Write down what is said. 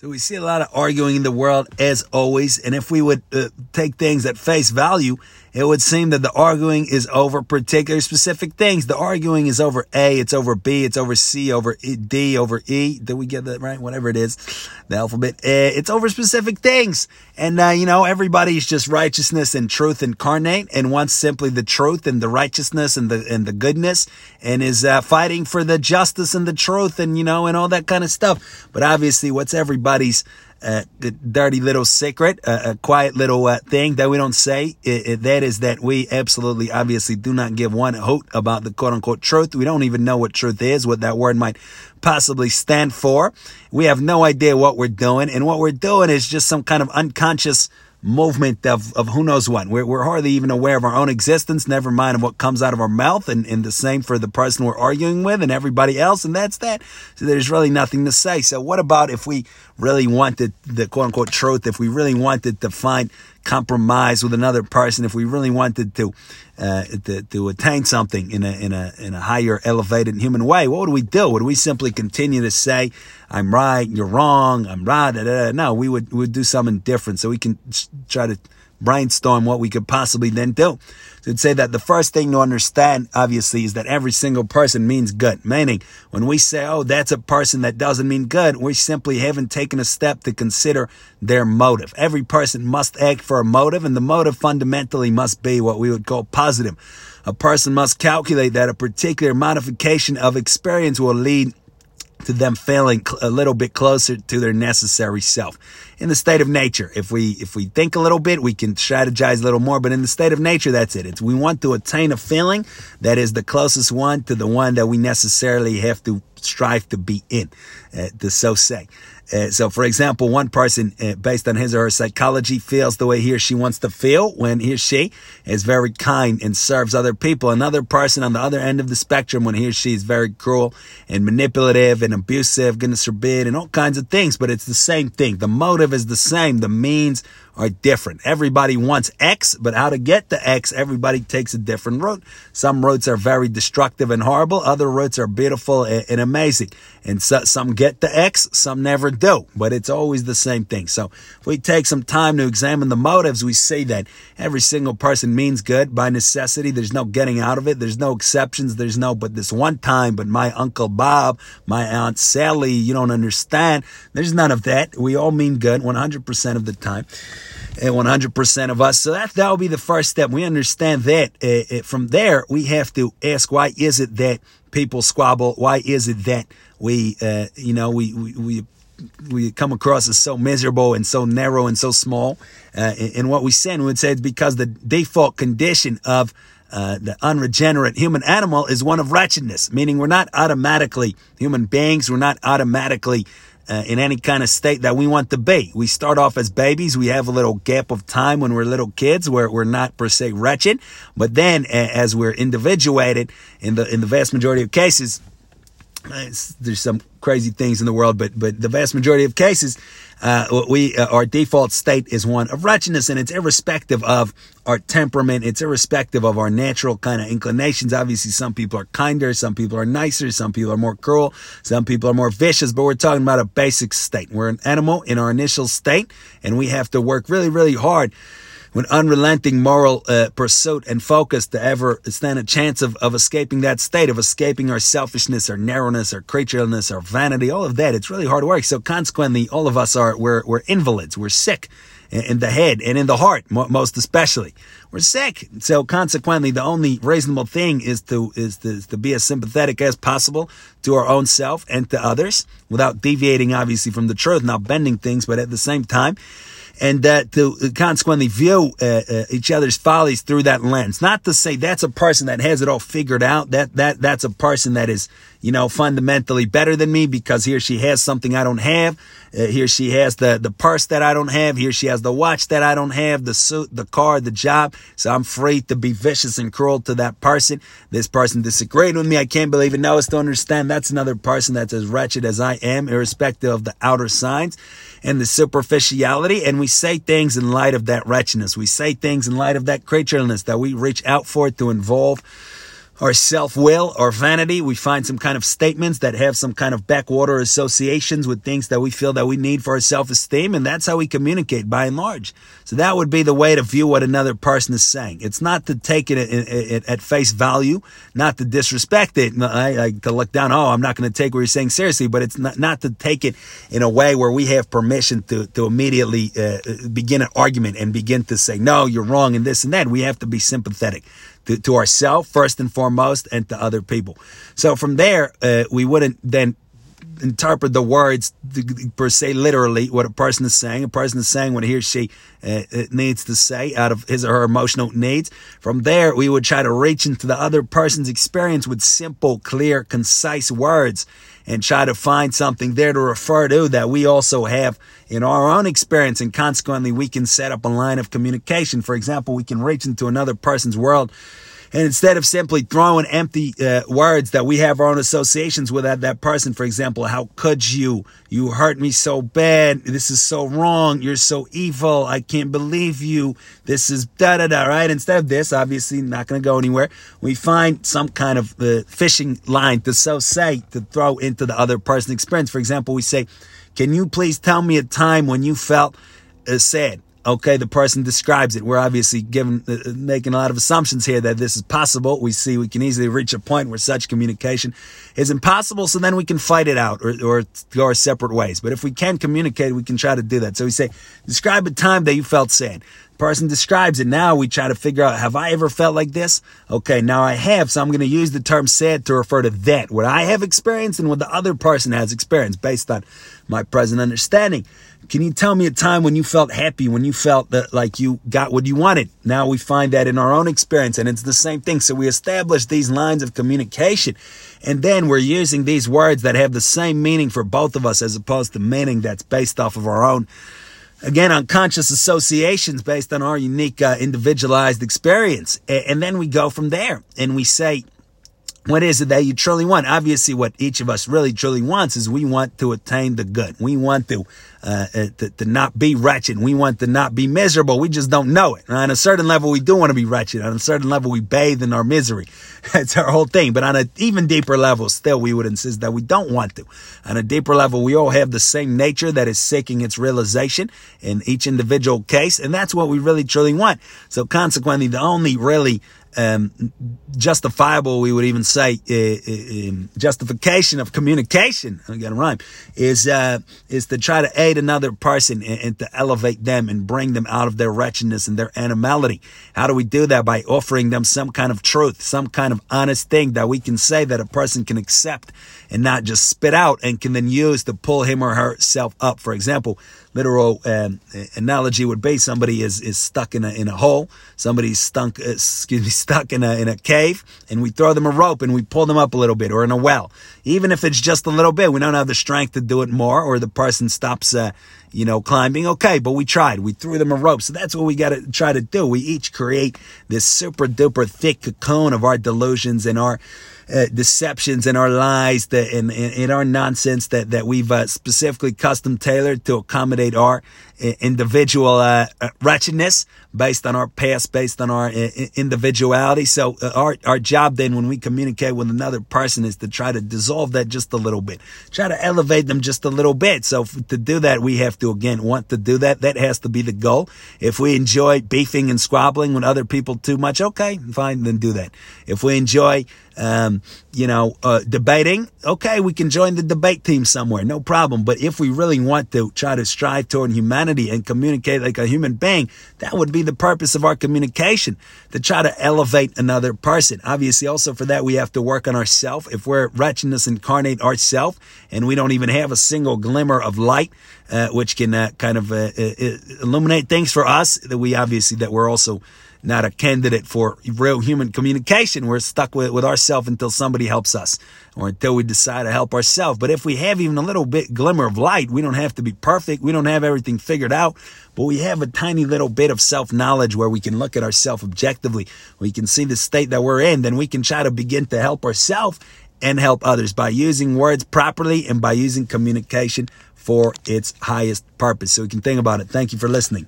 So we see a lot of arguing in the world as always. And if we would uh, take things at face value, it would seem that the arguing is over particular specific things. The arguing is over A, it's over B, it's over C, over e, D, over E. Did we get that right? Whatever it is, the alphabet. Uh, it's over specific things. And, uh, you know, everybody's just righteousness and truth incarnate and wants simply the truth and the righteousness and the, and the goodness and is uh, fighting for the justice and the truth and, you know, and all that kind of stuff. But obviously, what's everybody's uh, dirty little secret, a quiet little uh, thing that we don't say. It, it, that is that we absolutely, obviously, do not give one hoot about the quote unquote truth. We don't even know what truth is, what that word might possibly stand for. We have no idea what we're doing, and what we're doing is just some kind of unconscious movement of, of who knows what. We're, we're hardly even aware of our own existence, never mind of what comes out of our mouth, and, and the same for the person we're arguing with and everybody else, and that's that. So there's really nothing to say. So what about if we really wanted the quote unquote truth, if we really wanted to find compromise with another person, if we really wanted to, uh, to, to attain something in a, in a, in a higher elevated human way, what would we do? Would we simply continue to say, I'm right, you're wrong, I'm right, da, da, da. no, we would, we would do something different so we can try to brainstorm what we could possibly then do. So would say that the first thing to understand, obviously, is that every single person means good. Meaning, when we say, oh, that's a person that doesn't mean good, we simply haven't taken a step to consider their motive. Every person must act for a motive, and the motive fundamentally must be what we would call positive. A person must calculate that a particular modification of experience will lead to them feeling a little bit closer to their necessary self. In the state of nature, if we if we think a little bit, we can strategize a little more. But in the state of nature, that's it. It's we want to attain a feeling that is the closest one to the one that we necessarily have to strive to be in, uh, to so say. Uh, so, for example, one person, uh, based on his or her psychology, feels the way he or she wants to feel when he or she is very kind and serves other people. Another person on the other end of the spectrum, when he or she is very cruel and manipulative and abusive, goodness forbid, and all kinds of things. But it's the same thing. The motive is the same. The means are different. Everybody wants X, but how to get to X, everybody takes a different route. Some routes are very destructive and horrible. Other routes are beautiful and, and amazing. And so, some get to X, some never do, but it's always the same thing. So if we take some time to examine the motives, we see that every single person means good by necessity. There's no getting out of it. There's no exceptions. There's no, but this one time, but my Uncle Bob, my Aunt Sally, you don't understand. There's none of that. We all mean good 100% of the time. 100% of us. So that, that will be the first step. We understand that. Uh, from there, we have to ask, why is it that people squabble? Why is it that we, uh, you know, we, we, we we come across as so miserable and so narrow and so small. Uh, and what we say, we would say it's because the default condition of uh, the unregenerate human animal is one of wretchedness, meaning we're not automatically human beings. We're not automatically uh, in any kind of state that we want to be. We start off as babies. We have a little gap of time when we're little kids where we're not per se wretched. But then as we're individuated in the, in the vast majority of cases, there's some crazy things in the world, but, but the vast majority of cases, uh, we uh, our default state is one of wretchedness, and it's irrespective of our temperament. It's irrespective of our natural kind of inclinations. Obviously, some people are kinder, some people are nicer, some people are more cruel, some people are more vicious. But we're talking about a basic state. We're an animal in our initial state, and we have to work really, really hard with unrelenting moral uh, pursuit and focus to ever stand a chance of, of escaping that state, of escaping our selfishness, our narrowness, our creatureliness, our vanity, all of that. It's really hard work. So consequently, all of us are, we're, we're invalids. We're sick in the head and in the heart, most especially. We're sick. So consequently, the only reasonable thing is to, is to, is to be as sympathetic as possible to our own self and to others without deviating, obviously, from the truth, not bending things, but at the same time, and uh, to consequently view uh, uh, each other's follies through that lens. Not to say that's a person that has it all figured out. That that that's a person that is you know fundamentally better than me because here she has something I don't have. Uh, here she has the the purse that I don't have. Here she has the watch that I don't have. The suit, the car, the job. So I'm free to be vicious and cruel to that person. This person disagreed with me. I can't believe it. Now it's to understand that's another person that's as wretched as I am, irrespective of the outer signs and the superficiality. And we say things in light of that wretchedness. We say things in light of that creatureliness that we reach out for to involve our self will or vanity. We find some kind of statements that have some kind of backwater associations with things that we feel that we need for our self esteem. And that's how we communicate by and large. So that would be the way to view what another person is saying. It's not to take it at face value, not to disrespect it, to look down, oh, I'm not going to take what you're saying seriously, but it's not, not to take it in a way where we have permission to, to immediately uh, begin an argument and begin to say, no, you're wrong and this and that. We have to be sympathetic to, to ourselves first and foremost and to other people. So from there, uh, we wouldn't then interpret the words per se literally what a person is saying. A person is saying what he or she uh, uh, needs to say out of his or her emotional needs. From there, we would try to reach into the other person's experience with simple, clear, concise words and try to find something there to refer to that we also have in our own experience. And consequently, we can set up a line of communication. For example, we can reach into another person's world and instead of simply throwing empty uh, words that we have our own associations with that, that person, for example, how could you? You hurt me so bad. This is so wrong. You're so evil. I can't believe you. This is da da da, right? Instead of this, obviously not going to go anywhere. We find some kind of uh, fishing line to so say, to throw into the other person's experience. For example, we say, can you please tell me a time when you felt uh, sad? Okay, the person describes it. We're obviously giving, uh, uh, making a lot of assumptions here that this is possible. We see we can easily reach a point where such communication is impossible. So then we can fight it out or, or go our separate ways. But if we can communicate, we can try to do that. So we say, describe a time that you felt sad person describes it. Now we try to figure out, have I ever felt like this? Okay, now I have, so I'm going to use the term sad to refer to that, what I have experienced and what the other person has experienced based on my present understanding. Can you tell me a time when you felt happy, when you felt that like you got what you wanted? Now we find that in our own experience and it's the same thing. So we establish these lines of communication and then we're using these words that have the same meaning for both of us as opposed to meaning that's based off of our own again unconscious associations based on our unique uh, individualized experience and then we go from there and we say what is it that you truly want? Obviously, what each of us really truly wants is we want to attain the good. We want to, uh, uh, to, to not be wretched. We want to not be miserable. We just don't know it. On a certain level, we do want to be wretched. On a certain level, we bathe in our misery. That's our whole thing. But on an even deeper level, still, we would insist that we don't want to. On a deeper level, we all have the same nature that is seeking its realization in each individual case. And that's what we really truly want. So consequently, the only really um, justifiable, we would even say, uh, uh, justification of communication. I got to rhyme. Is uh, is to try to aid another person and, and, to elevate them and bring them out of their wretchedness and their animality. How do we do that? By offering them some kind of truth, some kind of honest thing that we can say that a person can accept and not just spit out and can then use to pull him or herself up. For example, literal um, analogy would be somebody is, is stuck in a, in a hole. Somebody's stuck, uh, excuse me, stuck in a, in a cave and we throw them a rope and we pull them up a little bit or in a well. Even if it's just a little bit, we don't have the strength to do it more or the person stops, uh, you know, climbing. Okay, but we tried. We threw them a rope. So that's what we got to try to do. We each create this super duper thick cocoon of our delusions and our uh, deceptions and our lies that and, and, our nonsense that that we've uh, specifically custom tailored to accommodate our uh, individual uh, uh, wretchedness based on our past, based on our uh, individuality. So our our job then, when we communicate with another person, is to try to dissolve that just a little bit, try to elevate them just a little bit. So to do that, we have to again want to do that. That has to be the goal. If we enjoy beefing and squabbling with other people too much, okay, fine, then do that. If we enjoy um, you know, uh, debating, okay, we can join the debate team somewhere, no problem. But if we really want to try to strive toward humanity and communicate like a human being, that would be the purpose of our communication to try to elevate another person. Obviously, also for that, we have to work on ourselves. If we're wretchedness incarnate ourselves and we don't even have a single glimmer of light, uh, which can uh, kind of uh, uh, illuminate things for us, that we obviously, that we're also not a candidate for real human communication. We're stuck with, with ourselves until somebody helps us or until we decide to help ourselves. But if we have even a little bit glimmer of light, we don't have to be perfect. We don't have everything figured out, but we have a tiny little bit of self knowledge where we can look at ourselves objectively. We can see the state that we're in. Then we can try to begin to help ourselves and help others by using words properly and by using communication for its highest purpose. So we can think about it. Thank you for listening.